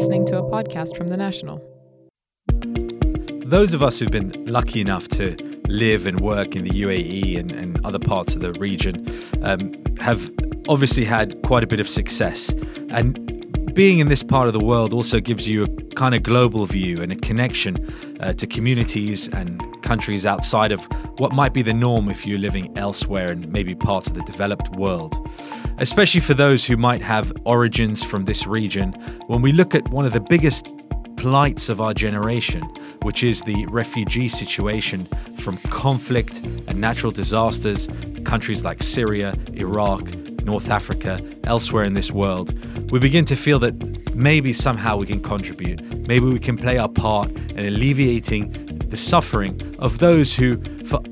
listening to a podcast from The National. Those of us who've been lucky enough to live and work in the UAE and, and other parts of the region um, have obviously had quite a bit of success. And being in this part of the world also gives you a kind of global view and a connection uh, to communities and countries outside of what might be the norm if you're living elsewhere and maybe parts of the developed world. Especially for those who might have origins from this region, when we look at one of the biggest plights of our generation, which is the refugee situation from conflict and natural disasters, countries like Syria, Iraq, North Africa, elsewhere in this world, we begin to feel that maybe somehow we can contribute. Maybe we can play our part in alleviating the suffering of those who, for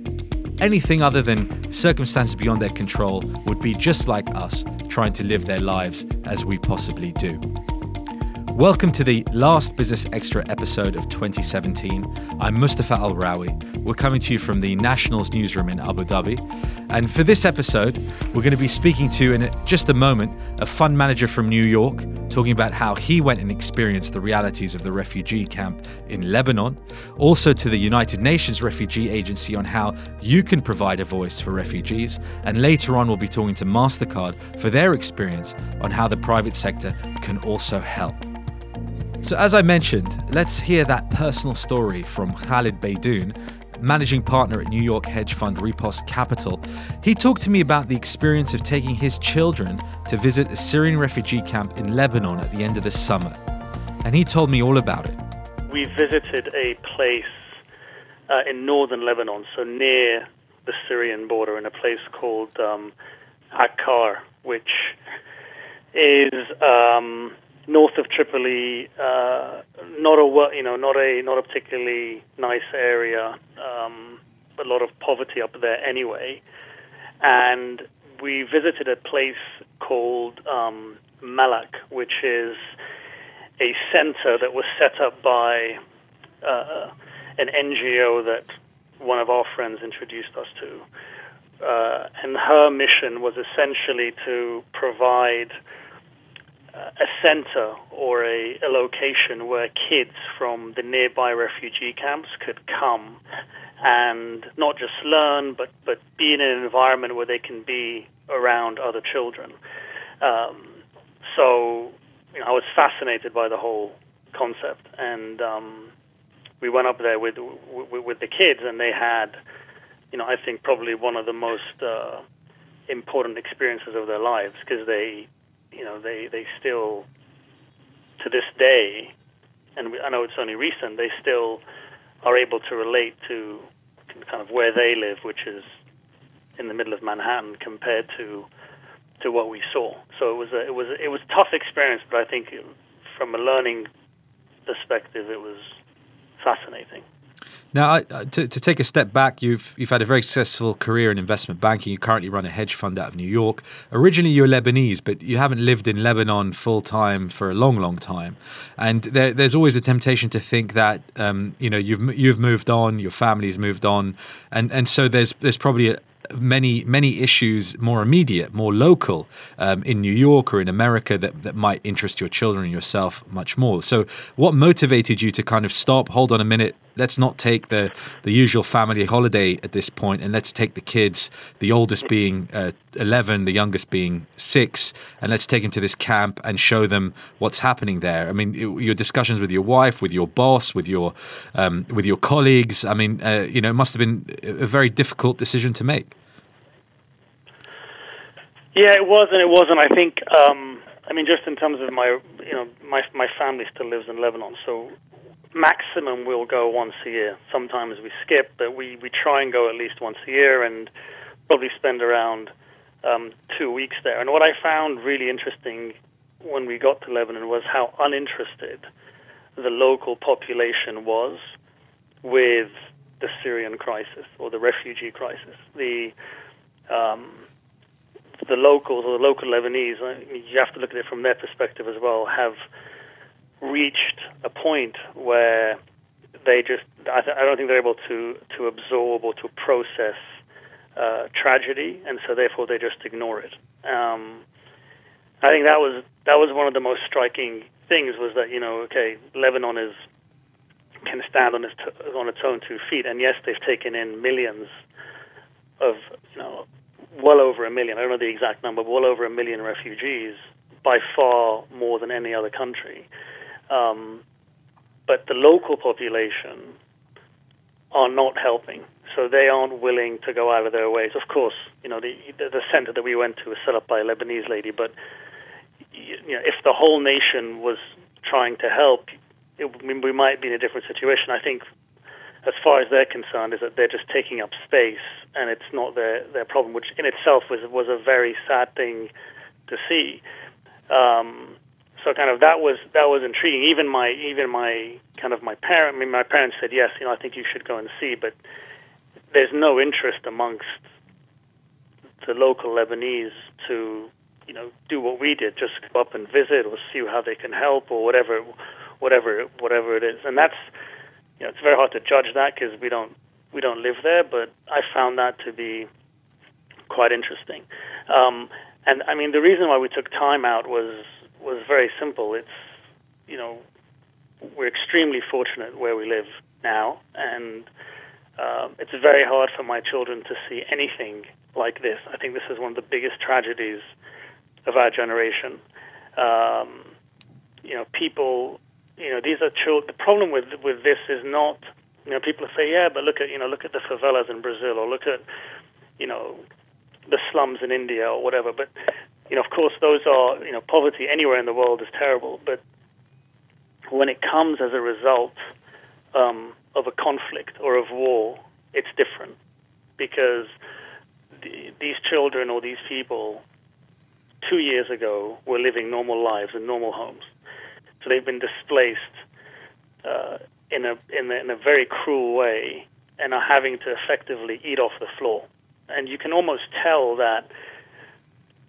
anything other than circumstances beyond their control, would be just like us, trying to live their lives as we possibly do. Welcome to the last Business Extra episode of 2017. I'm Mustafa Al Rawi. We're coming to you from the Nationals newsroom in Abu Dhabi. And for this episode, we're going to be speaking to, in just a moment, a fund manager from New York, talking about how he went and experienced the realities of the refugee camp in Lebanon. Also to the United Nations Refugee Agency on how you can provide a voice for refugees. And later on, we'll be talking to MasterCard for their experience on how the private sector can also help. So, as I mentioned, let's hear that personal story from Khalid Beydoun, managing partner at New York hedge fund Repost Capital. He talked to me about the experience of taking his children to visit a Syrian refugee camp in Lebanon at the end of the summer. And he told me all about it. We visited a place uh, in northern Lebanon, so near the Syrian border, in a place called um, Akkar, which is. Um, north of Tripoli, uh, not a you know not a not a particularly nice area, um, a lot of poverty up there anyway, and we visited a place called um, Malak, which is a center that was set up by uh, an NGO that one of our friends introduced us to. Uh, and her mission was essentially to provide a center or a, a, location where kids from the nearby refugee camps could come and not just learn, but, but be in an environment where they can be around other children. Um, so you know, I was fascinated by the whole concept, and um, we went up there with, with, with the kids, and they had, you know, I think probably one of the most uh, important experiences of their lives because they you know, they, they still, to this day, and I know it's only recent, they still are able to relate to kind of where they live, which is in the middle of Manhattan, compared to to what we saw. So it was a, it was it was a tough experience, but I think from a learning perspective, it was fascinating. Now, to, to take a step back, you've you've had a very successful career in investment banking. You currently run a hedge fund out of New York. Originally, you're Lebanese, but you haven't lived in Lebanon full time for a long, long time. And there, there's always a temptation to think that um, you know you've you've moved on, your family's moved on, and and so there's there's probably a, many many issues more immediate, more local um, in New York or in America that, that might interest your children and yourself much more. So, what motivated you to kind of stop? Hold on a minute. Let's not take the the usual family holiday at this point, and let's take the kids, the oldest being uh, 11, the youngest being six, and let's take them to this camp and show them what's happening there. I mean, your discussions with your wife, with your boss, with your um, with your colleagues. I mean, uh, you know, it must have been a very difficult decision to make. Yeah, it was and it wasn't. I think, um, I mean, just in terms of my, you know, my my family still lives in Lebanon, so maximum we'll go once a year. Sometimes we skip, but we we try and go at least once a year, and probably spend around um, two weeks there. And what I found really interesting when we got to Lebanon was how uninterested the local population was with the Syrian crisis or the refugee crisis. The um, the locals or the local Lebanese, you have to look at it from their perspective as well, have reached a point where they just, I, th- I don't think they're able to, to absorb or to process uh, tragedy, and so therefore they just ignore it. Um, I think that was that was one of the most striking things was that you know okay Lebanon is can stand on its t- on its own two feet and yes they've taken in millions of you know well over a million I don't know the exact number but well over a million refugees by far more than any other country. Um, but the local population are not helping. So they aren't willing to go out of their ways. Of course you know the the, center that we went to was set up by a Lebanese lady but you know, if the whole nation was trying to help, it, we might be in a different situation. I think, as far as they're concerned, is that they're just taking up space, and it's not their their problem, which in itself was was a very sad thing to see. Um, so kind of that was that was intriguing. Even my even my kind of my parent, I mean, my parents said yes, you know, I think you should go and see, but there's no interest amongst the local Lebanese to you know do what we did, just go up and visit or see how they can help or whatever, whatever, whatever it is. And that's you know it's very hard to judge that because we don't we don't live there. But I found that to be quite interesting. Um, and I mean the reason why we took time out was was very simple. It's you know we're extremely fortunate where we live now, and um, it's very hard for my children to see anything like this. I think this is one of the biggest tragedies of our generation. Um, you know, people, you know, these are children. The problem with with this is not, you know, people say, yeah, but look at, you know, look at the favelas in Brazil, or look at, you know, the slums in India, or whatever. But, you know, of course, those are, you know, poverty anywhere in the world is terrible. But when it comes as a result um, of a conflict or of war, it's different because the, these children or these people two years ago were living normal lives in normal homes. They've been displaced uh, in a in a, in a very cruel way and are having to effectively eat off the floor. And you can almost tell that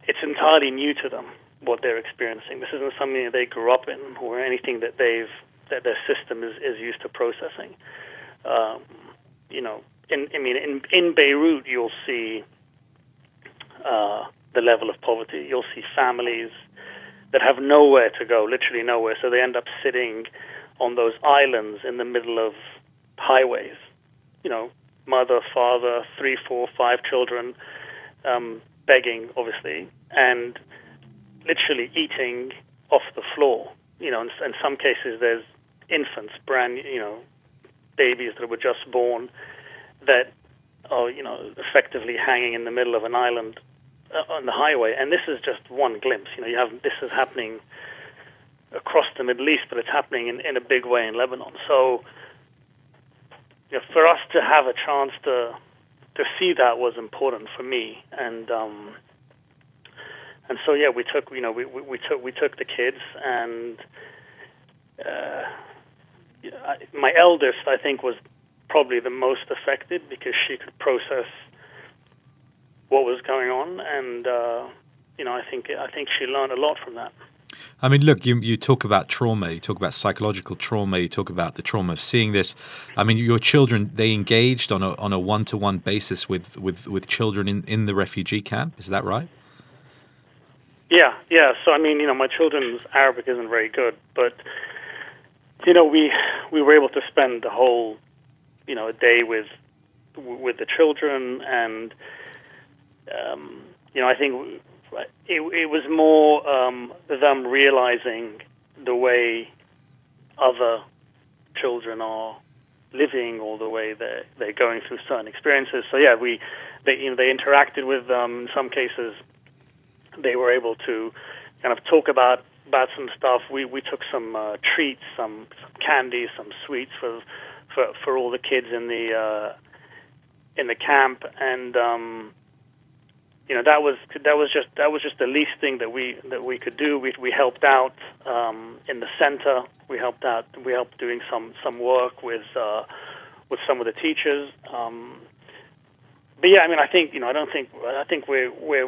it's entirely new to them what they're experiencing. This isn't something that they grew up in or anything that they've that their system is, is used to processing. Um, you know, in I mean, in in Beirut, you'll see uh, the level of poverty. You'll see families that have nowhere to go, literally nowhere, so they end up sitting on those islands in the middle of highways. You know, mother, father, three, four, five children, um, begging, obviously, and literally eating off the floor. You know, in, in some cases, there's infants, brand, you know, babies that were just born that are, you know, effectively hanging in the middle of an island uh, on the highway, and this is just one glimpse. You know, you have this is happening across the Middle East, but it's happening in, in a big way in Lebanon. So, you know, for us to have a chance to to see that was important for me, and um, and so yeah, we took you know we, we, we took we took the kids, and uh, my eldest I think was probably the most affected because she could process what was going on, and uh, you know, I think I think she learned a lot from that. I mean, look, you you talk about trauma, you talk about psychological trauma, you talk about the trauma of seeing this. I mean, your children they engaged on a on a one to one basis with, with, with children in, in the refugee camp. Is that right? Yeah, yeah. So I mean, you know, my children's Arabic isn't very good, but you know, we we were able to spend the whole you know a day with with the children and um, you know, I think it, it was more um, them realizing the way other children are living or the way they're, they're going through certain experiences. So yeah, we they you know they interacted with them. In some cases, they were able to kind of talk about about some stuff. We we took some uh, treats, some, some candy, some sweets for for for all the kids in the uh, in the camp, and um, you know that was that was just that was just the least thing that we that we could do. We we helped out um, in the center. We helped out. We helped doing some some work with uh, with some of the teachers. Um, but yeah, I mean, I think you know, I don't think I think we're we're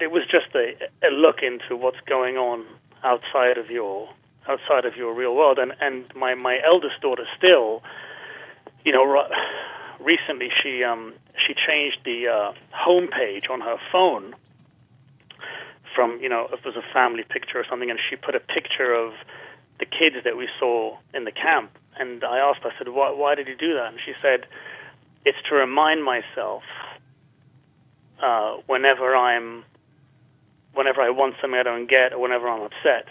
it was just a, a look into what's going on outside of your outside of your real world. And and my my eldest daughter still, you know, recently she um she changed the uh, home page on her phone from you know if it was a family picture or something, and she put a picture of the kids that we saw in the camp. And I asked, I said, why, why did you do that? And she said, it's to remind myself uh, whenever I'm, whenever I want something I don't get, or whenever I'm upset.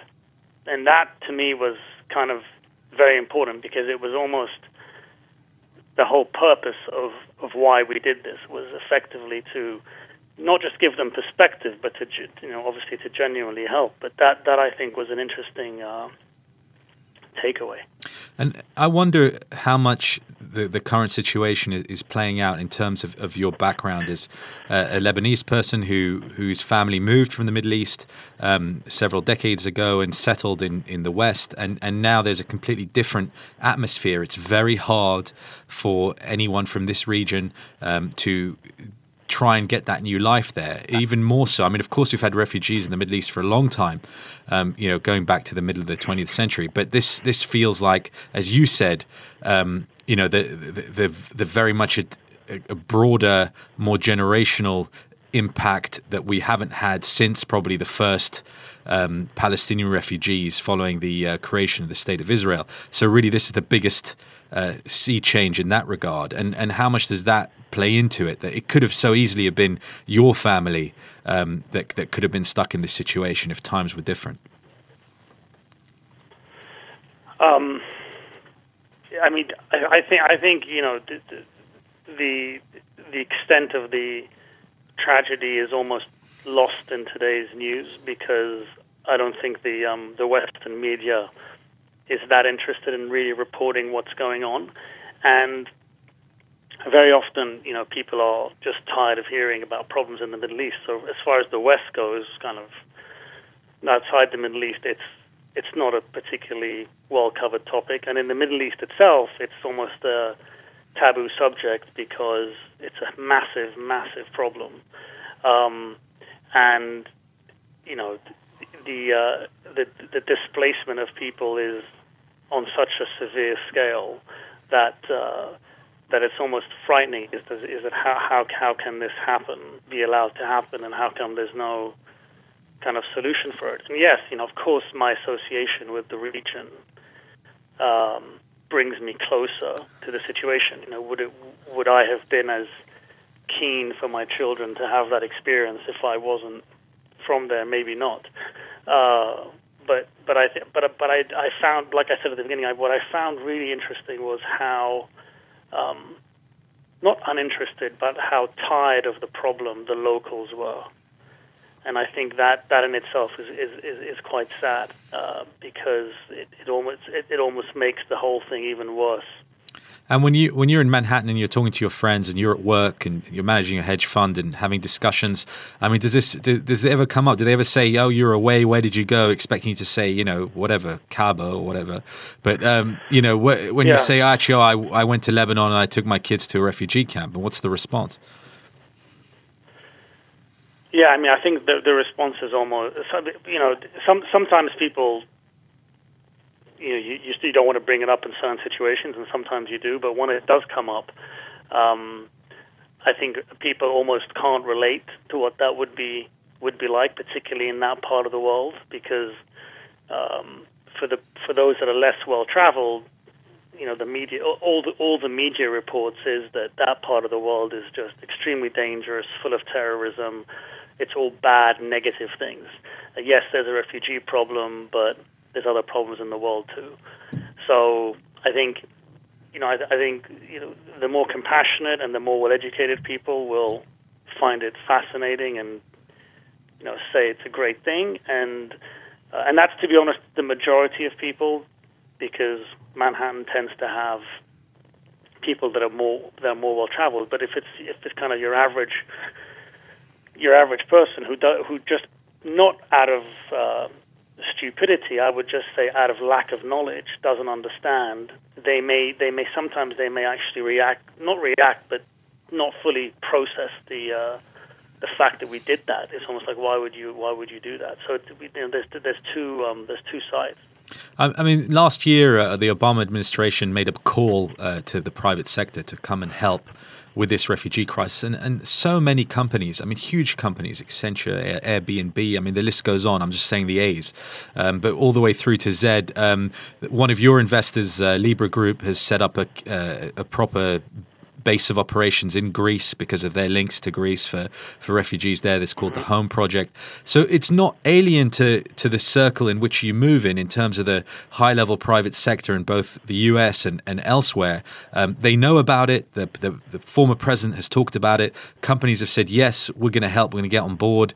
And that to me was kind of very important because it was almost the whole purpose of, of why we did this was effectively to not just give them perspective, but to you know obviously to genuinely help. But that that I think was an interesting uh, takeaway. And I wonder how much the, the current situation is, playing out in terms of, of your background as a Lebanese person who whose family moved from the Middle East um, several decades ago and settled in, in the West, and, and now there's a completely different atmosphere. It's very hard for anyone from this region um, to try and get that new life there. Even more so. I mean, of course, we've had refugees in the Middle East for a long time, um, you know, going back to the middle of the 20th century. But this this feels like, as you said, um, you know, the the, the, the very much a, a broader, more generational impact that we haven't had since probably the first um, Palestinian refugees following the uh, creation of the state of Israel. So really, this is the biggest uh, sea change in that regard. And and how much does that play into it? That it could have so easily have been your family um, that that could have been stuck in this situation if times were different. Um, I mean, I, I think I think you know the, the extent of the tragedy is almost lost in today's news because I don't think the um, the Western media is that interested in really reporting what's going on, and very often, you know, people are just tired of hearing about problems in the Middle East. So as far as the West goes, kind of outside the Middle East, it's it's not a particularly well covered topic, and in the Middle East itself, it's almost a taboo subject because it's a massive, massive problem. Um, and you know the, uh, the the displacement of people is on such a severe scale that uh, that it's almost frightening. Is, is it how how how can this happen? Be allowed to happen, and how come there's no kind of solution for it? And yes, you know, of course, my association with the region um, brings me closer to the situation. You know, would it would I have been as keen for my children to have that experience if I wasn't from there. Maybe not. Uh, but but I th- but but I I found like I said at the beginning, I, what I found really interesting was how. Um, not uninterested, but how tired of the problem the locals were, and I think that that in itself is is, is, is quite sad uh, because it, it almost it, it almost makes the whole thing even worse. And when you when you're in Manhattan and you're talking to your friends and you're at work and you're managing a hedge fund and having discussions, I mean, does this does it ever come up? Do they ever say, "Oh, you're away. Where did you go?" Expecting you to say, you know, whatever, Cabo or whatever. But um, you know, wh- when yeah. you say, "Actually, oh, I I went to Lebanon and I took my kids to a refugee camp," and what's the response? Yeah, I mean, I think the the response is almost you know, some sometimes people you know, you, you don't want to bring it up in certain situations, and sometimes you do. But when it does come up, um, I think people almost can't relate to what that would be would be like, particularly in that part of the world, because um, for the for those that are less well traveled, you know, the media all the all the media reports is that that part of the world is just extremely dangerous, full of terrorism. It's all bad, negative things. Yes, there's a refugee problem, but there's other problems in the world too. So I think, you know, I, I think you know the more compassionate and the more well-educated people will find it fascinating and you know say it's a great thing, and uh, and that's to be honest the majority of people because Manhattan tends to have people that are more that are more well traveled. But if it's if it's kind of your average your average person who do, who just not out of uh, stupidity, I would just say out of lack of knowledge, doesn't understand, they may they may sometimes they may actually react not react but not fully process the uh, the fact that we did that. It's almost like why would you why would you do that? So it, you know, there's there's two um, there's two sides. I mean, last year uh, the Obama administration made a call uh, to the private sector to come and help with this refugee crisis. And, and so many companies, I mean, huge companies, Accenture, Airbnb, I mean, the list goes on. I'm just saying the A's, um, but all the way through to Z. Um, one of your investors, uh, Libra Group, has set up a, uh, a proper base of operations in Greece because of their links to Greece for, for refugees there. That's called the Home Project. So it's not alien to, to the circle in which you move in, in terms of the high level private sector in both the US and, and elsewhere. Um, they know about it. The, the, the former president has talked about it. Companies have said, yes, we're going to help, we're going to get on board.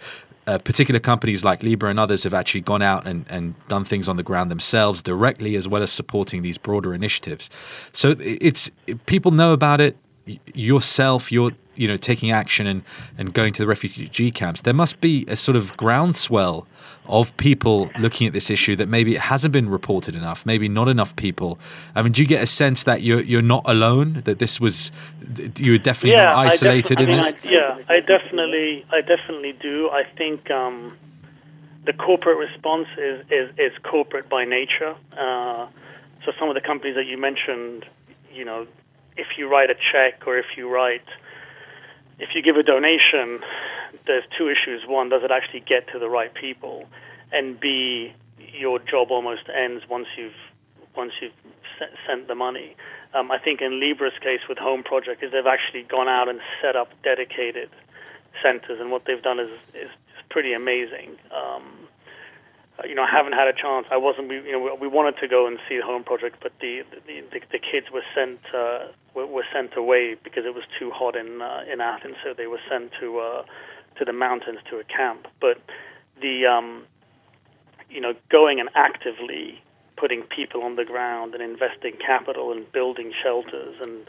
Uh, particular companies like Libra and others have actually gone out and, and done things on the ground themselves directly, as well as supporting these broader initiatives. So it's people know about it yourself, you're you know taking action and and going to the refugee G camps. There must be a sort of groundswell of people looking at this issue that maybe it hasn't been reported enough. Maybe not enough people. I mean, do you get a sense that you're you're not alone? That this was you were definitely yeah, not isolated I def- in I mean, this. I, yeah, I definitely I definitely do. I think. Um, the corporate response is, is, is corporate by nature. Uh, so some of the companies that you mentioned, you know, if you write a check or if you write, if you give a donation, there's two issues. One, does it actually get to the right people? And B, your job almost ends once you've once you've sent the money. Um, I think in Libra's case with Home Project is they've actually gone out and set up dedicated centers, and what they've done is is, pretty amazing. Um, you know, I haven't had a chance. I wasn't. We, you know, we wanted to go and see the home project, but the the, the, the kids were sent uh, were, were sent away because it was too hot in uh, in Athens. So they were sent to uh, to the mountains to a camp. But the um, you know, going and actively putting people on the ground and investing capital and building shelters and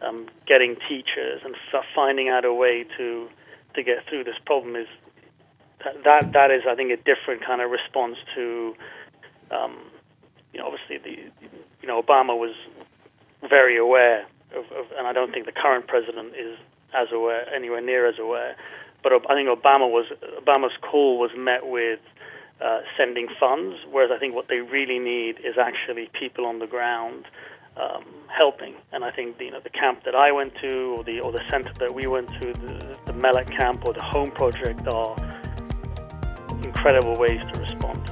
um, getting teachers and f- finding out a way to to get through this problem is that that is, I think, a different kind of response to, um, you know, obviously the, you know, Obama was very aware of, of, and I don't think the current president is as aware, anywhere near as aware. But I think Obama was Obama's call was met with uh, sending funds, whereas I think what they really need is actually people on the ground um, helping. And I think you know the camp that I went to, or the or the center that we went to, the, the camp or the Home Project are incredible ways to respond.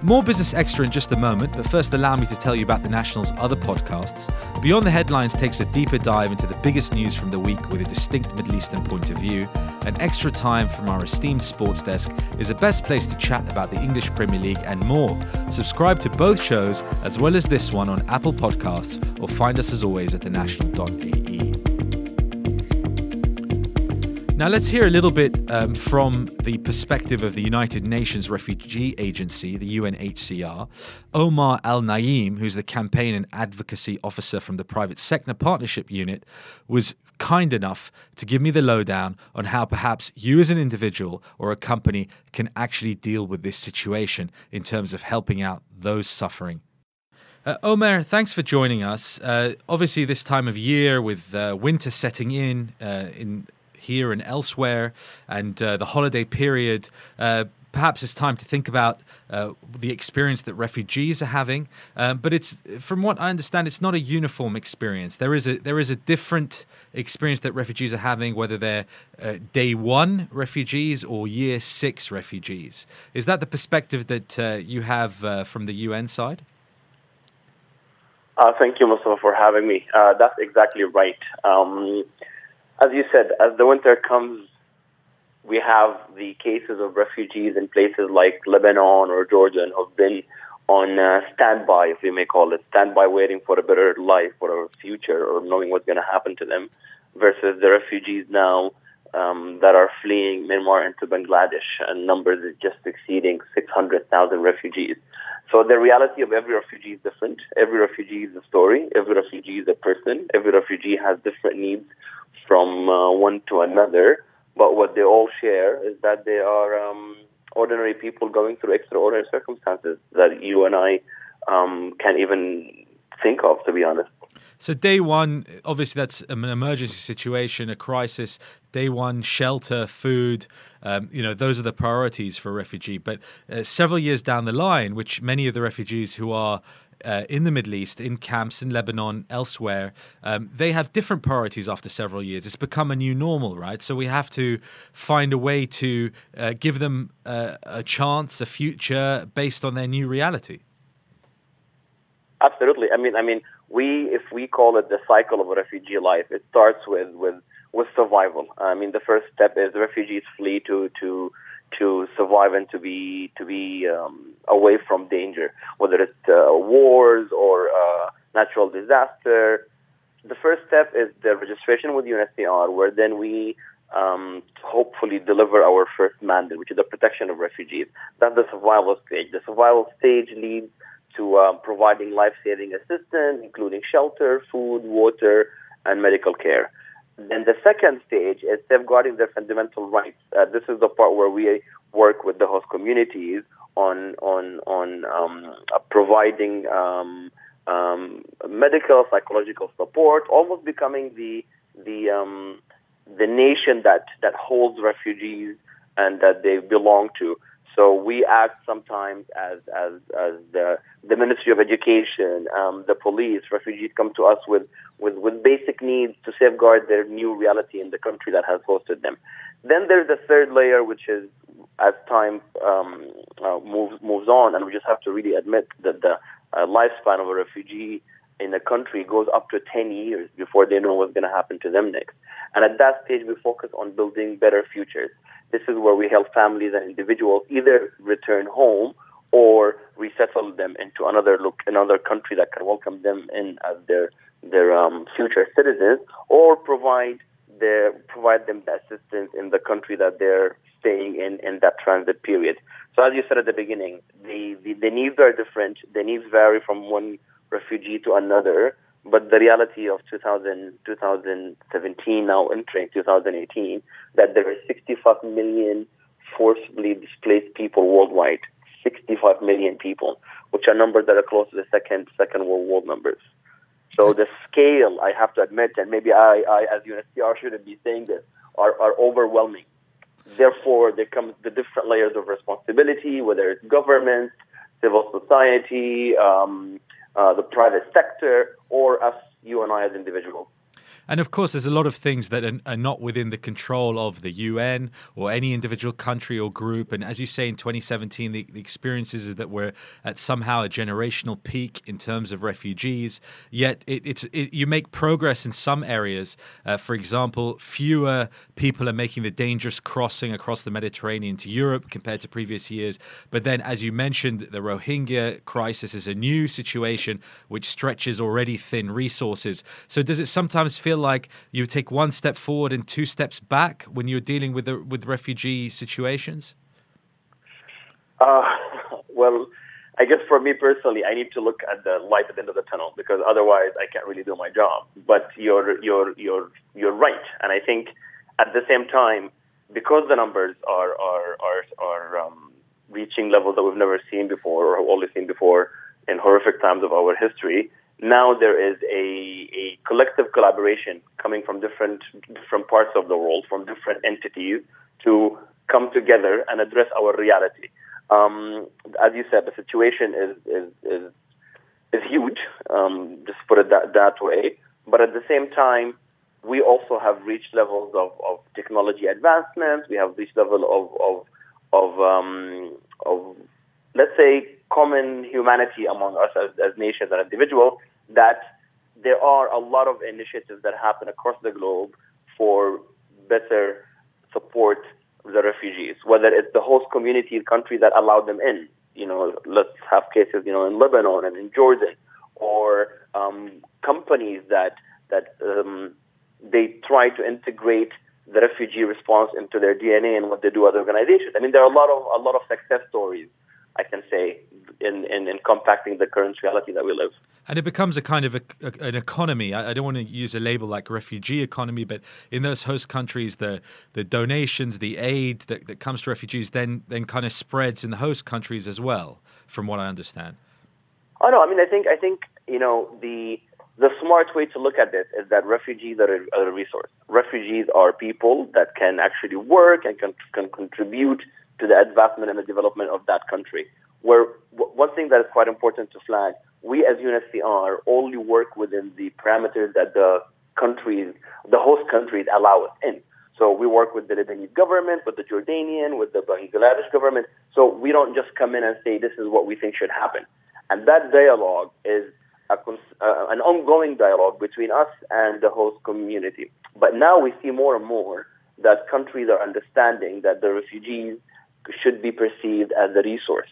More Business Extra in just a moment, but first allow me to tell you about the National's other podcasts. Beyond the Headlines takes a deeper dive into the biggest news from the week with a distinct Middle Eastern point of view, and Extra Time from our esteemed sports desk is the best place to chat about the English Premier League and more. Subscribe to both shows as well as this one on Apple Podcasts or find us as always at thenational.ae. Now, let's hear a little bit um, from the perspective of the United Nations Refugee Agency, the UNHCR. Omar Al Naim, who's the campaign and advocacy officer from the Private Sector Partnership Unit, was kind enough to give me the lowdown on how perhaps you as an individual or a company can actually deal with this situation in terms of helping out those suffering. Uh, Omer, thanks for joining us. Uh, obviously, this time of year with uh, winter setting in uh, in here and elsewhere, and uh, the holiday period, uh, perhaps it's time to think about uh, the experience that refugees are having. Um, but it's, from what I understand, it's not a uniform experience. There is a there is a different experience that refugees are having, whether they're uh, day one refugees or year six refugees. Is that the perspective that uh, you have uh, from the UN side? Uh, thank you, Mustafa, for having me. Uh, that's exactly right. Um, as you said, as the winter comes, we have the cases of refugees in places like Lebanon or Jordan who've been on uh, standby, if we may call it, standby waiting for a better life or a future or knowing what's going to happen to them, versus the refugees now um, that are fleeing Myanmar into Bangladesh, and numbers is just exceeding 600,000 refugees. So the reality of every refugee is different. Every refugee is a story. Every refugee is a person. Every refugee has different needs from uh, one to another. But what they all share is that they are um, ordinary people going through extraordinary circumstances that you and I um, can't even think of, to be honest. So day one, obviously that's an emergency situation, a crisis. Day one, shelter, food, um, you know, those are the priorities for a refugee. But uh, several years down the line, which many of the refugees who are uh, in the Middle East, in camps in Lebanon, elsewhere, um, they have different priorities after several years. It's become a new normal, right? So we have to find a way to uh, give them uh, a chance, a future based on their new reality. Absolutely. I mean, I mean, we if we call it the cycle of a refugee life, it starts with with with survival. I mean, the first step is refugees flee to to to survive and to be to be um, away from danger, whether it's uh, wars or uh, natural disaster. The first step is the registration with UNHCR, where then we um, hopefully deliver our first mandate, which is the protection of refugees. That's the survival stage. The survival stage leads to um, providing life-saving assistance, including shelter, food, water, and medical care. Then the second stage is safeguarding their fundamental rights. Uh, this is the part where we work with the host communities on on on um, uh, providing um, um, medical, psychological support, almost becoming the the um, the nation that that holds refugees and that they belong to. So we act sometimes as as as the the Ministry of Education, um, the police. Refugees come to us with, with with basic needs to safeguard their new reality in the country that has hosted them. Then there's the third layer, which is as time um, uh, moves moves on, and we just have to really admit that the uh, lifespan of a refugee in a country goes up to 10 years before they know what's going to happen to them next. And at that stage, we focus on building better futures. This is where we help families and individuals either return home or resettle them into another look another country that can welcome them in as their their um, future citizens, or provide their provide them the assistance in the country that they're staying in in that transit period. So as you said at the beginning, the, the, the needs are different. The needs vary from one refugee to another. But the reality of 2000, 2017, now entering 2018, that there are 65 million forcibly displaced people worldwide. 65 million people, which are numbers that are close to the second Second World War numbers. So the scale, I have to admit, and maybe I, I as UNHCR shouldn't be saying this, are, are overwhelming. Therefore, there comes the different layers of responsibility, whether it's government, civil society, um, Uh, the private sector, or us, you and I as individuals. And of course, there's a lot of things that are, not within the control of the UN or any individual country or group. And as you say, in 2017, the, the experiences is that we're at somehow a generational peak in terms of refugees. Yet it, it's it, you make progress in some areas. Uh, for example, fewer people are making the dangerous crossing across the Mediterranean to Europe compared to previous years. But then, as you mentioned, the Rohingya crisis is a new situation which stretches already thin resources. So does it sometimes feel like you take one step forward and two steps back when you're dealing with the, with refugee situations? Uh, well, I guess for me personally, I need to look at the light at the end of the tunnel because otherwise I can't really do my job. But you're you're you're you're right, and I think at the same time, because the numbers are are are are um, reaching levels that we've never seen before or have only seen before in horrific times of our history, now there is a, a collective collaboration coming from different different parts of the world, from different entities, to come together and address our reality. Um, as you said, the situation is is is, is huge. Um, just put it that that way. But at the same time, we also have reached levels of, of technology advancements. We have reached level of of of, um, of let's say common humanity among us as, as nations and individuals that there are a lot of initiatives that happen across the globe for better support the refugees, whether it's the host community country that allowed them in. You know, let's have cases, you know, in Lebanon and in Jordan, or um, companies that that um, they try to integrate the refugee response into their DNA and what they do as organizations. I mean, there are a lot of a lot of success stories I can say in, in, in compacting the current reality that we live. And it becomes a kind of a, a, an economy. I, I, don't want to use a label like refugee economy, but in those host countries, the the donations, the aid that, that comes to refugees, then then kind of spreads in the host countries as well, from what I understand. Oh no, I mean I think I think you know the the smart way to look at this is that refugees are a, are a resource. Refugees are people that can actually work and can, can contribute to the advancement and the development of that country. Where one thing that is quite important to flag, we as UNHCR only work within the parameters that the countries, the host countries allow us in. So we work with the Lebanese government, with the Jordanian, with the Bangladesh government. So we don't just come in and say this is what we think should happen. And that dialogue is a, uh, an ongoing dialogue between us and the host community. But now we see more and more that countries are understanding that the refugees should be perceived as a resource.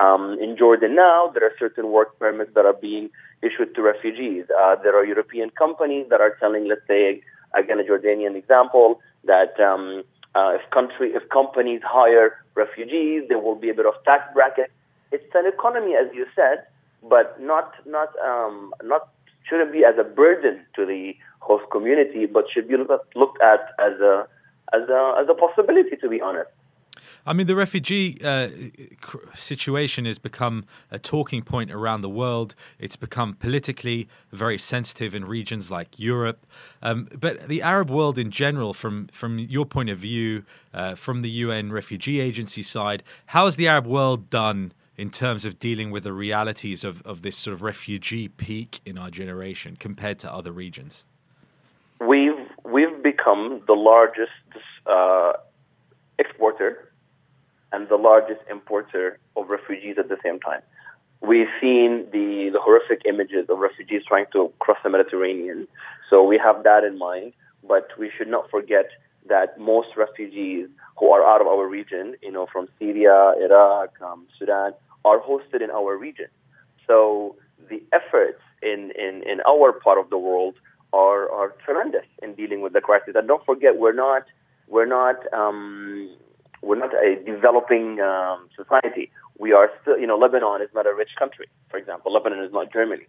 Um, in Jordan now, there are certain work permits that are being issued to refugees. Uh, there are European companies that are telling, let's say, again, a Jordanian example, that um, uh, if country, if companies hire refugees, there will be a bit of tax bracket. It's an economy, as you said, but not not um, not shouldn't be as a burden to the host community, but should be looked at, looked at as a as a as a possibility. To be honest. I mean, the refugee uh, situation has become a talking point around the world. It's become politically very sensitive in regions like Europe. Um, but the Arab world in general, from, from your point of view, uh, from the UN Refugee Agency side, how has the Arab world done in terms of dealing with the realities of, of this sort of refugee peak in our generation compared to other regions? We've, we've become the largest uh, exporter and the largest importer of refugees at the same time. We've seen the, the horrific images of refugees trying to cross the Mediterranean, so we have that in mind. But we should not forget that most refugees who are out of our region, you know, from Syria, Iraq, um, Sudan, are hosted in our region. So the efforts in, in, in our part of the world are, are tremendous in dealing with the crisis. And don't forget, we're not we're not um, we're not a developing um, society. We are still, you know, Lebanon is not a rich country. For example, Lebanon is not Germany.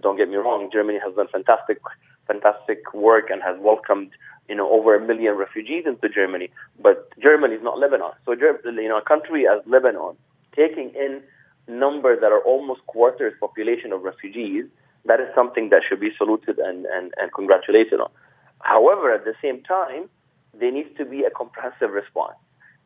Don't get me wrong. Germany has done fantastic, fantastic work and has welcomed, you know, over a million refugees into Germany. But Germany is not Lebanon. So, you know, a country as Lebanon taking in numbers that are almost quarters population of refugees, that is something that should be saluted and, and, and congratulated on. However, at the same time, there needs to be a comprehensive response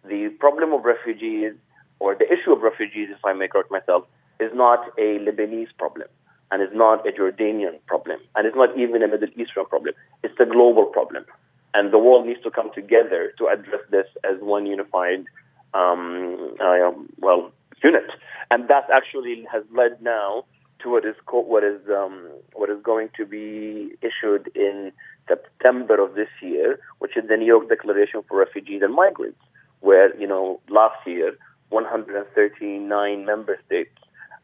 the problem of refugees or the issue of refugees, if I may correct myself, is not a Lebanese problem and is not a Jordanian problem and it's not even a Middle Eastern problem. It's a global problem. And the world needs to come together to address this as one unified, um, uh, well, unit. And that actually has led now to what is co- what is um, what is going to be issued in September of this year, which is the New York Declaration for Refugees and Migrants where, you know, last year, 139 member states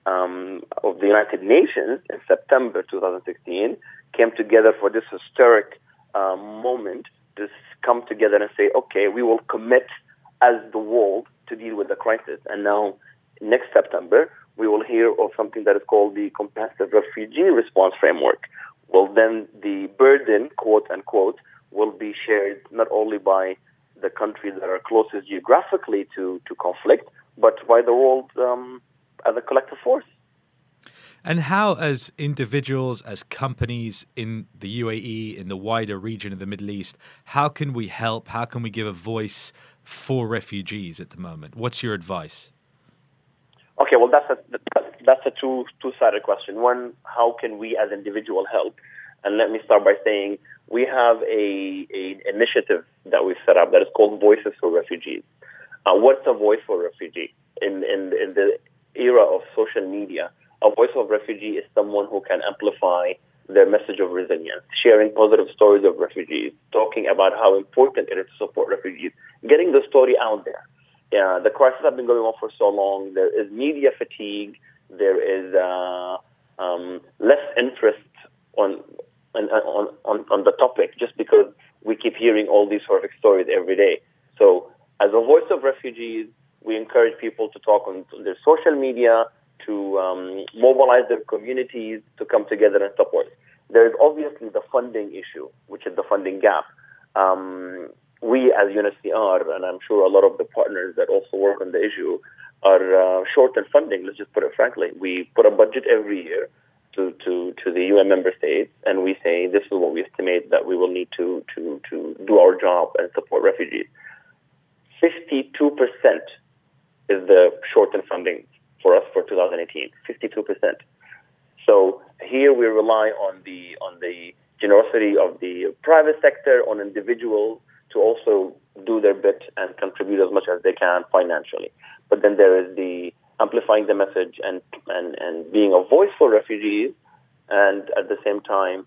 um, of the United Nations in September 2016 came together for this historic uh, moment to come together and say, okay, we will commit as the world to deal with the crisis. And now, next September, we will hear of something that is called the Comprehensive Refugee Response Framework. Well, then the burden, quote unquote, will be shared not only by the countries that are closest geographically to, to conflict, but by the world um, as a collective force. And how, as individuals, as companies in the UAE, in the wider region of the Middle East, how can we help? How can we give a voice for refugees at the moment? What's your advice? Okay, well, that's a that's a two two sided question. One, how can we as individual help? And let me start by saying we have a, a initiative that we set up that is called Voices for Refugees. Uh, what's a voice for refugee? In, in, in the era of social media, a voice of refugee is someone who can amplify their message of resilience, sharing positive stories of refugees, talking about how important it is to support refugees, getting the story out there. Yeah, the crisis has been going on for so long. There is media fatigue. There is uh, um, less interest on on, on, on, the topic just because we keep hearing all these horrific stories every day. So, as a voice of refugees, we encourage people to talk on their social media, to um, mobilize their communities to come together and support. There is obviously the funding issue, which is the funding gap. Um, we, as UNHCR, and I'm sure a lot of the partners that also work on the issue, are uh, short in funding. Let's just put it frankly. We put a budget every year to, to, to the UN member states, and we say this is what we estimate that we will need to, to, to do our job and support refugees. 52% is the short in funding for us for 2018, 52%. So here we rely on the on the generosity of the private sector, on individuals to also do their bit and contribute as much as they can financially. But then there is the amplifying the message and, and, and being a voice for refugees, and at the same time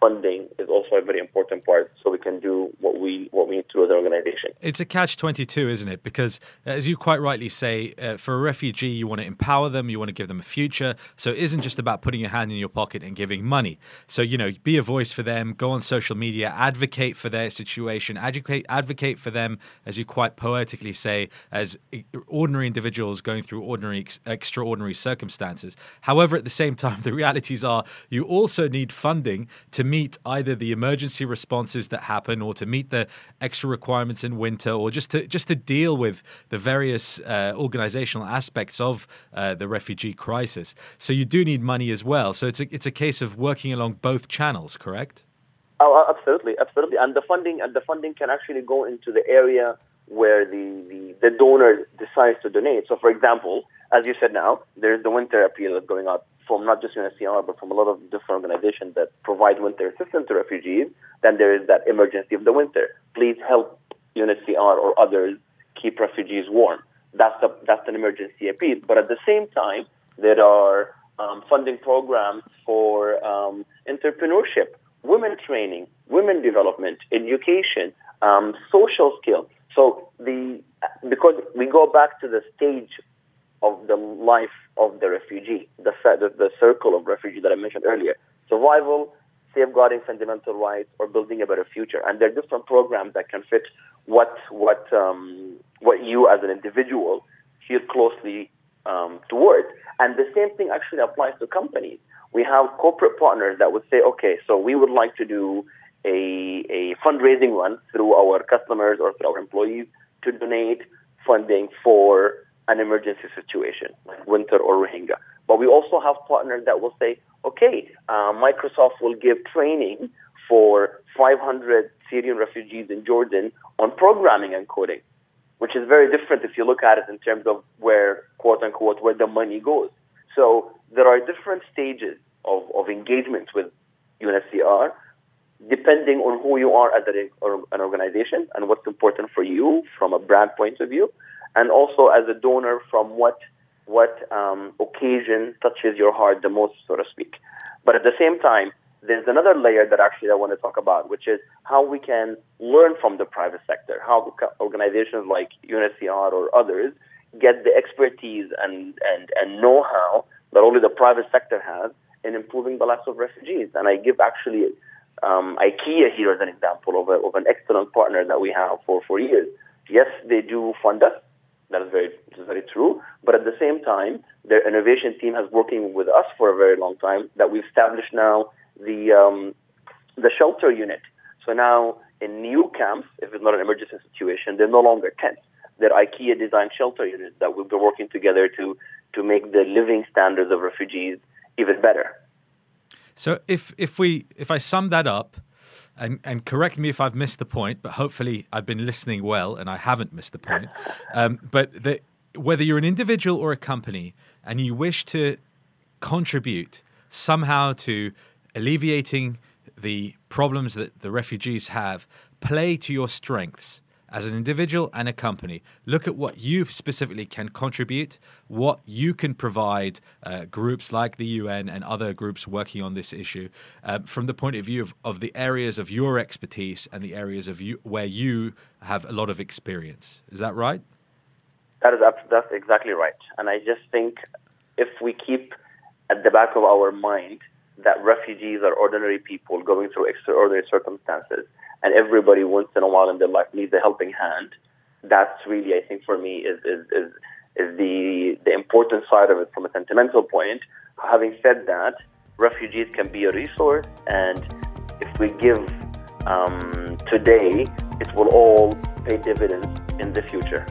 funding is also a very important part so we can do what we what we need to as an organization. It's a catch 22, isn't it? Because as you quite rightly say, uh, for a refugee, you want to empower them, you want to give them a future. So it isn't just about putting your hand in your pocket and giving money. So, you know, be a voice for them, go on social media, advocate for their situation, advocate advocate for them as you quite poetically say as ordinary individuals going through ordinary extraordinary circumstances. However, at the same time, the realities are you also need funding to meet either the emergency responses that happen or to meet the extra requirements in winter or just to just to deal with the various uh, organizational aspects of uh, the refugee crisis. So you do need money as well. So it's a, it's a case of working along both channels, correct? Oh, absolutely, absolutely. And the funding and the funding can actually go into the area where the, the, the donor decides to donate. So, for example, as you said now, there's the winter appeal that's going out from not just UNHCR, but from a lot of different organizations that provide winter assistance to refugees, then there is that emergency of the winter. Please help UNHCR or others keep refugees warm. That's, a, that's an emergency appeal. But at the same time, there are um, funding programs for um, entrepreneurship, women training, women development, education, um, social skills. So the because we go back to the stage of the life of the refugee, the, the, the circle of refugee that I mentioned earlier. Survival, safeguarding fundamental rights, or building a better future. And there are different programs that can fit what what um, what you as an individual feel closely um, towards. And the same thing actually applies to companies. We have corporate partners that would say, okay, so we would like to do a, a fundraising run through our customers or through our employees to donate funding for an emergency situation like winter or Rohingya. But we also have partners that will say, okay, uh, Microsoft will give training for 500 Syrian refugees in Jordan on programming and coding, which is very different if you look at it in terms of where, quote unquote, where the money goes. So there are different stages of, of engagement with UNHCR depending on who you are as an organization and what's important for you from a brand point of view and also as a donor from what what um, occasion touches your heart the most, so to speak. But at the same time, there's another layer that actually I want to talk about, which is how we can learn from the private sector, how organizations like UNHCR or others get the expertise and, and, and know-how that only the private sector has in improving the lives of refugees. And I give actually um, IKEA here as an example of, a, of an excellent partner that we have for, for years. Yes, they do fund us, that is very, very true. But at the same time, their innovation team has working with us for a very long time. That we've established now the um, the shelter unit. So now in new camps, if it's not an emergency situation, they're no longer tents. They're IKEA designed shelter units that we've been working together to to make the living standards of refugees even better. So if if we if I sum that up, and, and correct me if I've missed the point, but hopefully I've been listening well and I haven't missed the point. Um, but the, whether you're an individual or a company and you wish to contribute somehow to alleviating the problems that the refugees have, play to your strengths as an individual and a company, look at what you specifically can contribute, what you can provide uh, groups like the UN and other groups working on this issue uh, from the point of view of, of the areas of your expertise and the areas of you where you have a lot of experience. Is that right? That is that's exactly right. And I just think if we keep at the back of our mind that refugees are ordinary people going through extraordinary circumstances and everybody once in a while in their life needs a helping hand. That's really, I think, for me, is is is, is the the important side of it from a sentimental point. Having said that, refugees can be a resource, and if we give um, today, it will all pay dividends in the future.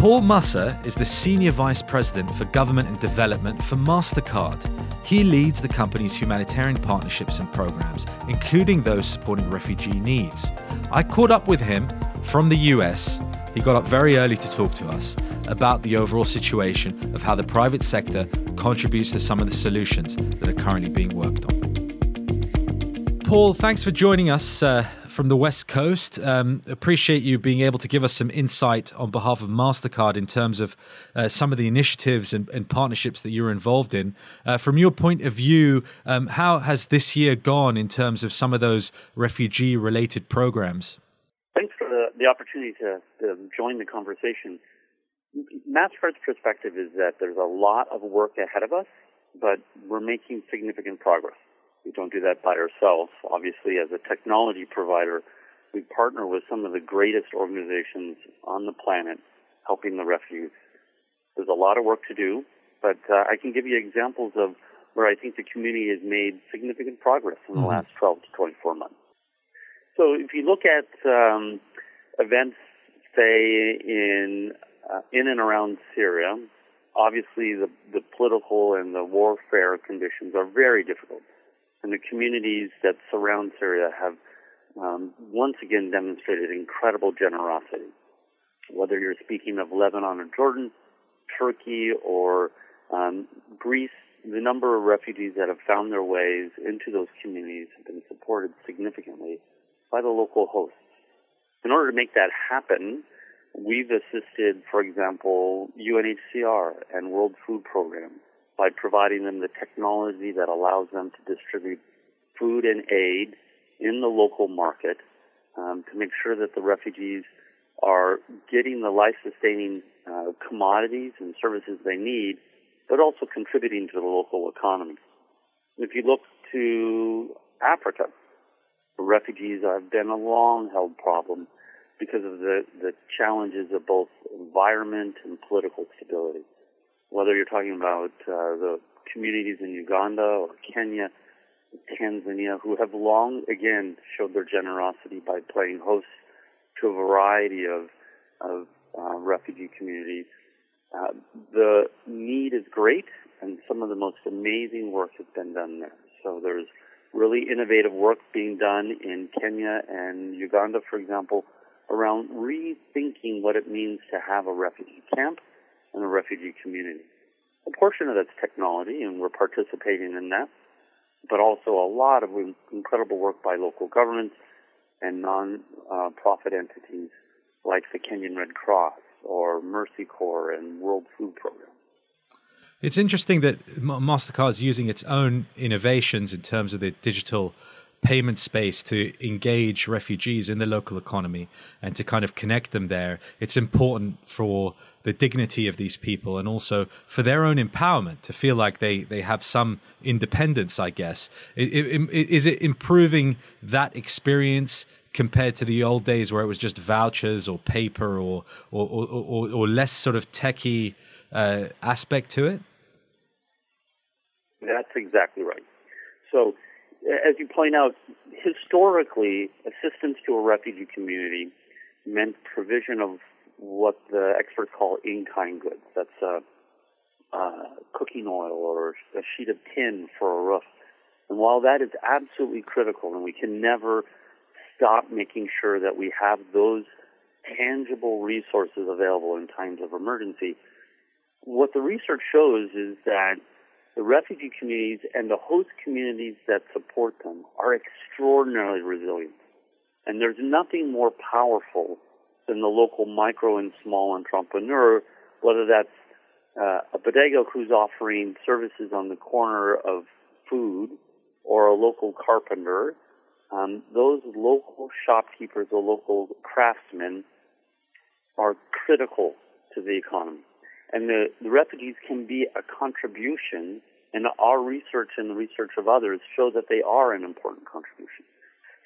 Paul Musser is the Senior Vice President for Government and Development for MasterCard. He leads the company's humanitarian partnerships and programs, including those supporting refugee needs. I caught up with him from the US he got up very early to talk to us about the overall situation of how the private sector contributes to some of the solutions that are currently being worked on. Paul, thanks for joining us uh, from the West Coast. Um, appreciate you being able to give us some insight on behalf of MasterCard in terms of uh, some of the initiatives and, and, partnerships that you're involved in. Uh, from your point of view, um, how has this year gone in terms of some of those refugee related programs? Thanks for the, the opportunity to, to join the conversation. MasterCard's perspective is that there's a lot of work ahead of us, but we're making significant progress. We don't do that by ourselves. Obviously, as a technology provider, we partner with some of the greatest organizations on the planet helping the refugees. There's a lot of work to do, but uh, I can give you examples of where I think the community has made significant progress in the mm-hmm. last 12 to 24 months. So if you look at um, events, say, in, uh, in and around Syria, obviously the, the political and the warfare conditions are very difficult and the communities that surround Syria have um, once again demonstrated incredible generosity. Whether you're speaking of Lebanon or Jordan, Turkey or um, Greece, the number of refugees that have found their ways into those communities have been supported significantly by the local hosts. In order to make that happen, we've assisted, for example, UNHCR and World Food Program by providing them the technology that allows them to distribute food and aid in the local market um, to make sure that the refugees are getting the life-sustaining uh, commodities and services they need, but also contributing to the local economy. If you look to Africa, refugees have been a long-held problem because of the, the challenges of both environment and political stability whether you're talking about uh, the communities in Uganda or Kenya, Tanzania, who have long again showed their generosity by playing host to a variety of, of uh, refugee communities. Uh, the need is great, and some of the most amazing work has been done there. So there's really innovative work being done in Kenya and Uganda, for example, around rethinking what it means to have a refugee camp and the refugee community. A portion of that's technology, and we're participating in that, but also a lot of incredible work by local governments and non-profit entities like the Kenyan Red Cross or Mercy Corps and World Food Program. It's interesting that MasterCard is using its own innovations in terms of the digital payment space to engage refugees in the local economy and to kind of connect them there. It's important for the dignity of these people and also for their own empowerment to feel like they, they have some independence, I guess. Is it improving that experience compared to the old days where it was just vouchers or paper or, or, or, or less sort of techie uh, aspect to it? That's exactly right. So, as you point out, historically, assistance to a refugee community meant provision of what the experts call in-kind goods. That's uh, uh, cooking oil or a sheet of tin for a roof. And while that is absolutely critical, and we can never stop making sure that we have those tangible resources available in times of emergency, what the research shows is that the refugee communities and the host communities that support them are extraordinarily resilient. And there's nothing more powerful than the local micro and small entrepreneur, whether that's uh, a bodega who's offering services on the corner of food or a local carpenter. Um, those local shopkeepers or local craftsmen are critical to the economy. And the, the refugees can be a contribution, and our research and the research of others show that they are an important contribution.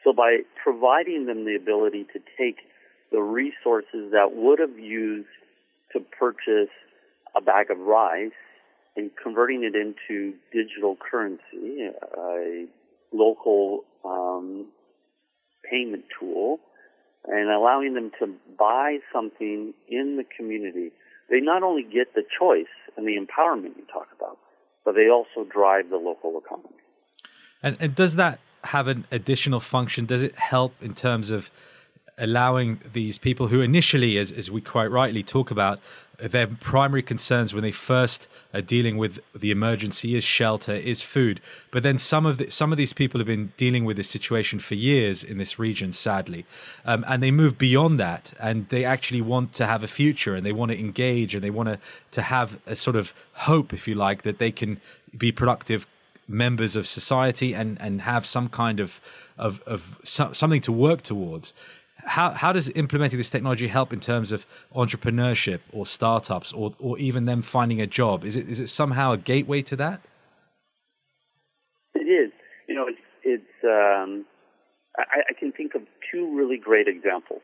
So by providing them the ability to take the resources that would have used to purchase a bag of rice and converting it into digital currency, a local um, payment tool, and allowing them to buy something in the community, they not only get the choice and the empowerment you talk about, but they also drive the local economy. And, and does that have an additional function? Does it help in terms of allowing these people who initially, as, as we quite rightly talk about, their primary concerns when they first are dealing with the emergency is shelter, is food. But then some of the, some of these people have been dealing with this situation for years in this region, sadly, um, and they move beyond that, and they actually want to have a future, and they want to engage, and they want to to have a sort of hope, if you like, that they can be productive members of society and and have some kind of of, of so, something to work towards how how does implementing this technology help in terms of entrepreneurship or startups or or even them finding a job? Is it is it somehow a gateway to that? It is. You know, it's, it's um, I, I, can think of two really great examples: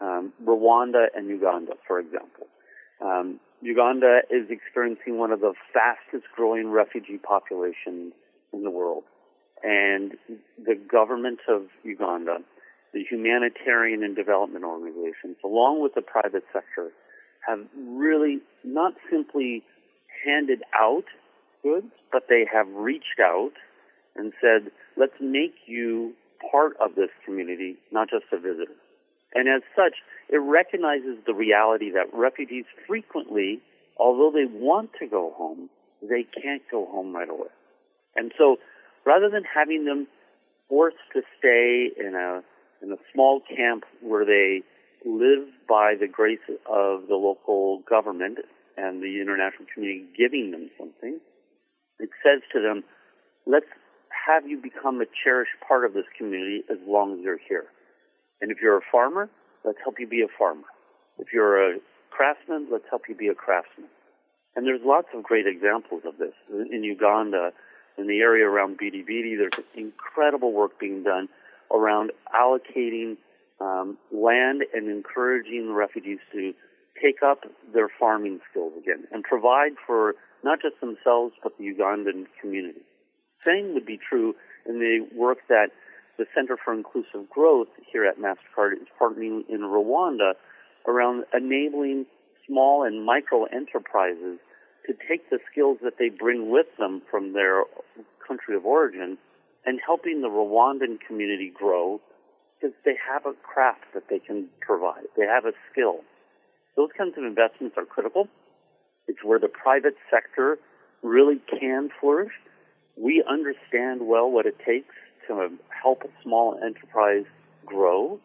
um, Rwanda and Uganda, for example. Um, Uganda is experiencing one of the fastest growing refugee populations in the world. And the government of Uganda the humanitarian and development organizations, along with the private sector, have really not simply handed out goods, but they have reached out and said, let's make you part of this community, not just a visitor. And as such, it recognizes the reality that refugees frequently, although they want to go home, they can't go home right away. And so rather than having them forced to stay in a in a small camp where they live by the grace of the local government and the international community giving them something. It says to them, let's have you become a cherished part of this community as long as you're here. And if you're a farmer, let's help you be a farmer. If you're a craftsman, let's help you be a craftsman. And there's lots of great examples of this. In Uganda, in the area around Bidi Bidi, there's incredible work being done around allocating um, land and encouraging the refugees to take up their farming skills again and provide for not just themselves but the Ugandan community. Same would be true in the work that the Center for Inclusive Growth here at MasterCard is partnering in Rwanda around enabling small and micro enterprises to take the skills that they bring with them from their country of origin and helping the Rwandan community grow because they have a craft that they can provide. They have a skill. Those kinds of investments are critical. It's where the private sector really can flourish. We understand well what it takes to help a small enterprise grow.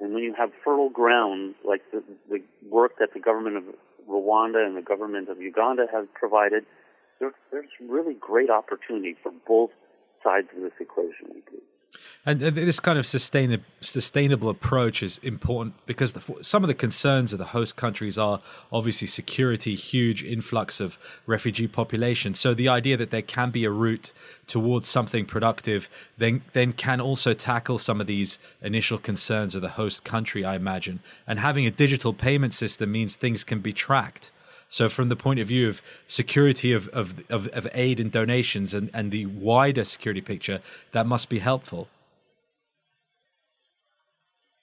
And when you have fertile ground, like the, the work that the government of Rwanda and the government of Uganda have provided, there, there's really great opportunity for both sides of this equation. And this kind of sustainable sustainable approach is important because the, some of the concerns of the host countries are obviously security, huge influx of refugee population. So the idea that there can be a route towards something productive then then can also tackle some of these initial concerns of the host country, I imagine. And having a digital payment system means things can be tracked. So, from the point of view of security of, of, of, of aid and donations and, and the wider security picture, that must be helpful.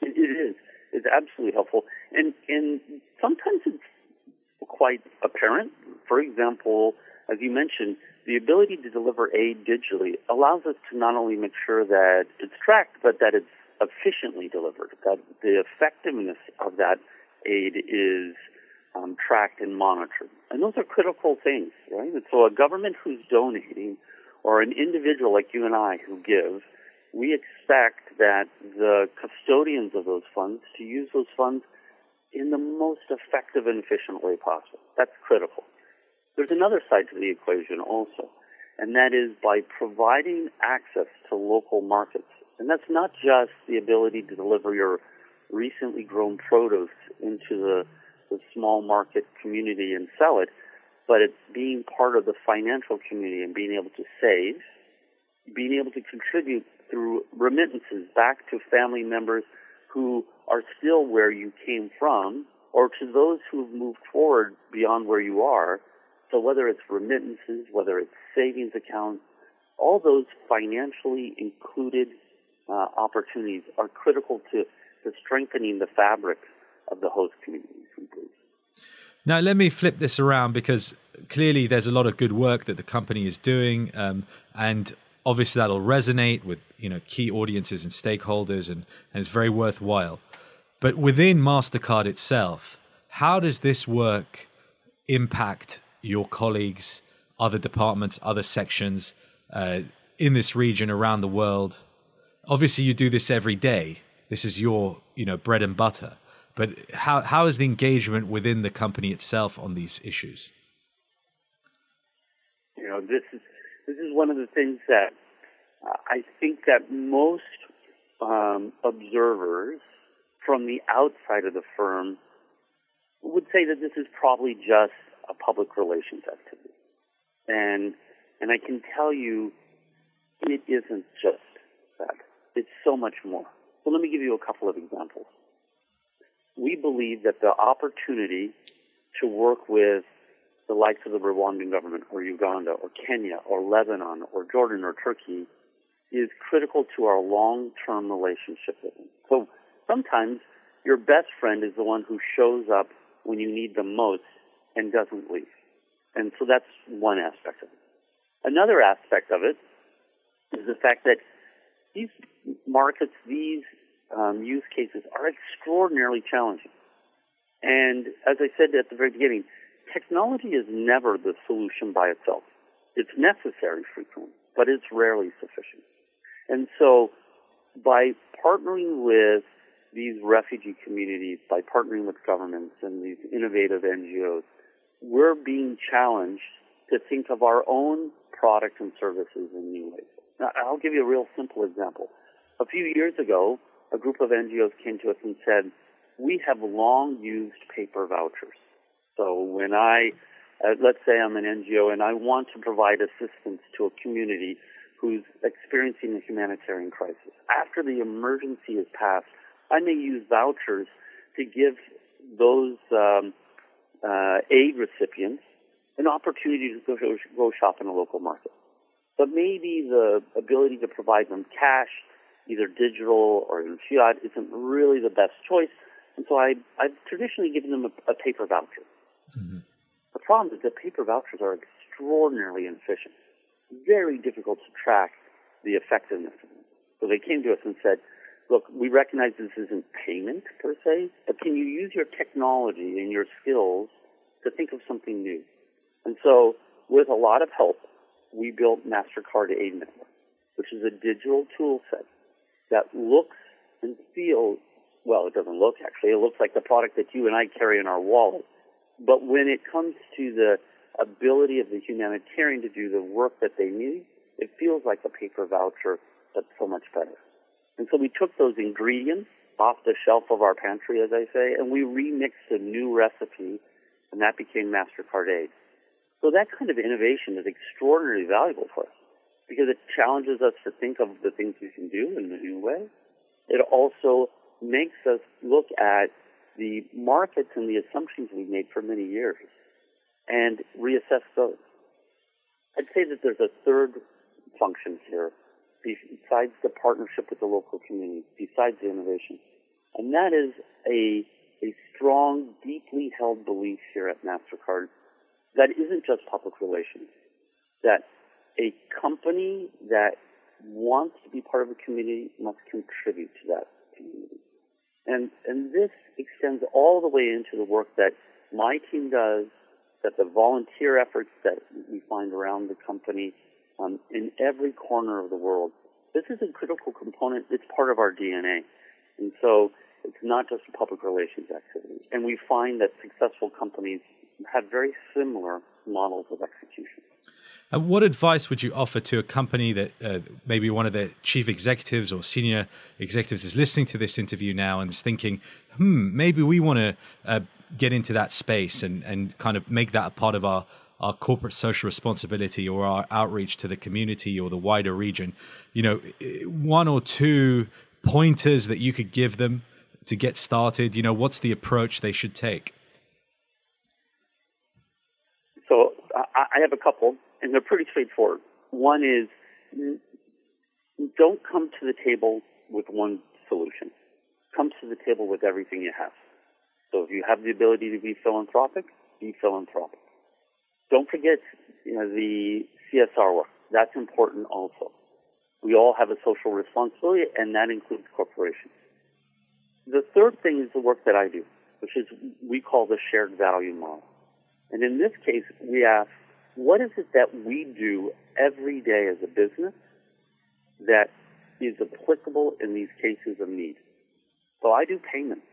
It, it is. It's absolutely helpful. And, and sometimes it's quite apparent. For example, as you mentioned, the ability to deliver aid digitally allows us to not only make sure that it's tracked, but that it's efficiently delivered, that the effectiveness of that aid is um, tracked and monitored. And those are critical things, right? And so a government who's donating or an individual like you and I who give, we expect that the custodians of those funds to use those funds in the most effective and efficient way possible. That's critical. There's another side to the equation also, and that is by providing access to local markets. And that's not just the ability to deliver your recently grown produce into the the small market community and sell it, but it's being part of the financial community and being able to save, being able to contribute through remittances back to family members who are still where you came from or to those who've moved forward beyond where you are. So whether it's remittances, whether it's savings accounts, all those financially included uh, opportunities are critical to, to strengthening the fabric of the host communities. Now, let me flip this around because clearly there's a lot of good work that the company is doing, um, and obviously that'll resonate with you know key audiences and stakeholders, and, and it's very worthwhile. But within MasterCard itself, how does this work impact your colleagues, other departments, other sections uh, in this region around the world? Obviously, you do this every day. This is your, you know, bread and butter. But how how is the engagement within the company itself on these issues? You know, this is this is one of the things that uh, I think that most um, observers from the outside of the firm would say that this is probably just a public relations activity. And and I can tell you it isn't just that. It's so much more. So let me give you a couple of examples. We believe that the opportunity to work with the likes of the Rwandan government or Uganda or Kenya or Lebanon or Jordan or Turkey is critical to our long-term relationship with them. So sometimes your best friend is the one who shows up when you need them most and doesn't leave. And so that's one aspect of it. Another aspect of it is the fact that these markets, these um, use cases are extraordinarily challenging. And as I said at the very beginning, technology is never the solution by itself. It's necessary frequently, but it's rarely sufficient. And so by partnering with these refugee communities, by partnering with governments and these innovative NGOs, we're being challenged to think of our own products and services in new ways. Now, I'll give you a real simple example. A few years ago, a group of NGOs came to us and said, we have long used paper vouchers. So when I, uh, let's say I'm an NGO and I want to provide assistance to a community who's experiencing a humanitarian crisis. After the emergency is passed, I may use vouchers to give those um, uh, aid recipients an opportunity to go, go shop in a local market. But maybe the ability to provide them cash, either digital or in fiat, isn't really the best choice. And so I, I've traditionally given them a, a paper voucher. Mm-hmm. The problem is that paper vouchers are extraordinarily inefficient, very difficult to track the effectiveness of them. So they came to us and said, look, we recognize this isn't payment per se, but can you use your technology and your skills to think of something new? And so, with a lot of help, we built MasterCard Aid Network, which is a digital tool set that looks and feels, well, it doesn't look actually, it looks like the product that you and I carry in our wallet. But when it comes to the ability of the humanitarian to do the work that they need, it feels like a paper voucher, but so much better. And so we took those ingredients off the shelf of our pantry, as I say, and we remixed a new recipe, and that became MasterCard Aid. So that kind of innovation is extraordinarily valuable for us because it challenges us to think of the things we can do in a new way. It also makes us look at the markets and the assumptions we've made for many years and reassess those. I'd say that there's a third function here besides the partnership with the local community, besides the innovation. And that is a, a strong, deeply held belief here at MasterCard that isn't just public relations, that a company that wants to be part of a community must contribute to that community. And, and this extends all the way into the work that my team does, that the volunteer efforts that we find around the company, um, in every corner of the world. This is a critical component. It's part of our DNA. And so it's not just a public relations activity. And we find that successful companies have very similar models of execution. And what advice would you offer to a company that uh, maybe one of the chief executives or senior executives is listening to this interview now and is thinking, hmm, maybe we want to uh, get into that space and, and kind of make that a part of our our corporate social responsibility or our outreach to the community or the wider region, you know, one or two pointers that you could give them to get started? You know, what's the approach they should take? So I have a couple, and they're pretty straightforward. One is don't come to the table with one solution. Come to the table with everything you have. So if you have the ability to be philanthropic, be philanthropic. Don't forget you know, the CSR work. That's important also. We all have a social responsibility, and that includes corporations. The third thing is the work that I do, which is we call the shared value model. And in this case, we ask, what is it that we do every day as a business that is applicable in these cases of need? So I do payments.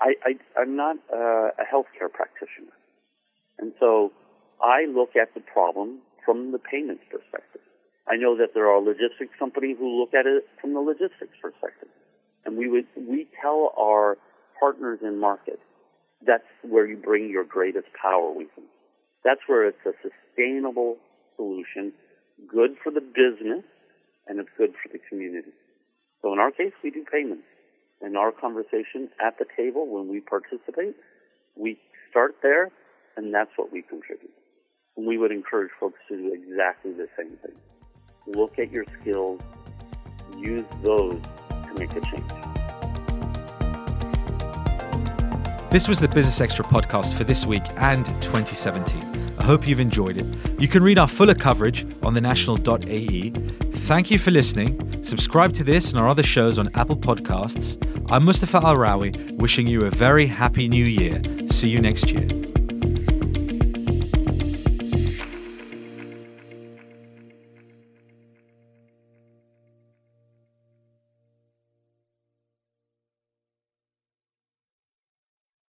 I, I, am not uh, a healthcare practitioner. And so I look at the problem from the payments perspective. I know that there are logistics companies who look at it from the logistics perspective. And we would, we tell our partners in market, that's where you bring your greatest power with them. That's where it's a sustainable solution, good for the business, and it's good for the community. So in our case, we do payments. In our conversation at the table when we participate, we start there, and that's what we contribute. And we would encourage folks to do exactly the same thing. Look at your skills, use those to make a change. This was the Business Extra podcast for this week and 2017. I hope you've enjoyed it. You can read our fuller coverage on thenational.ae. Thank you for listening. Subscribe to this and our other shows on Apple Podcasts. I'm Mustafa Al Rawi, wishing you a very happy new year. See you next year.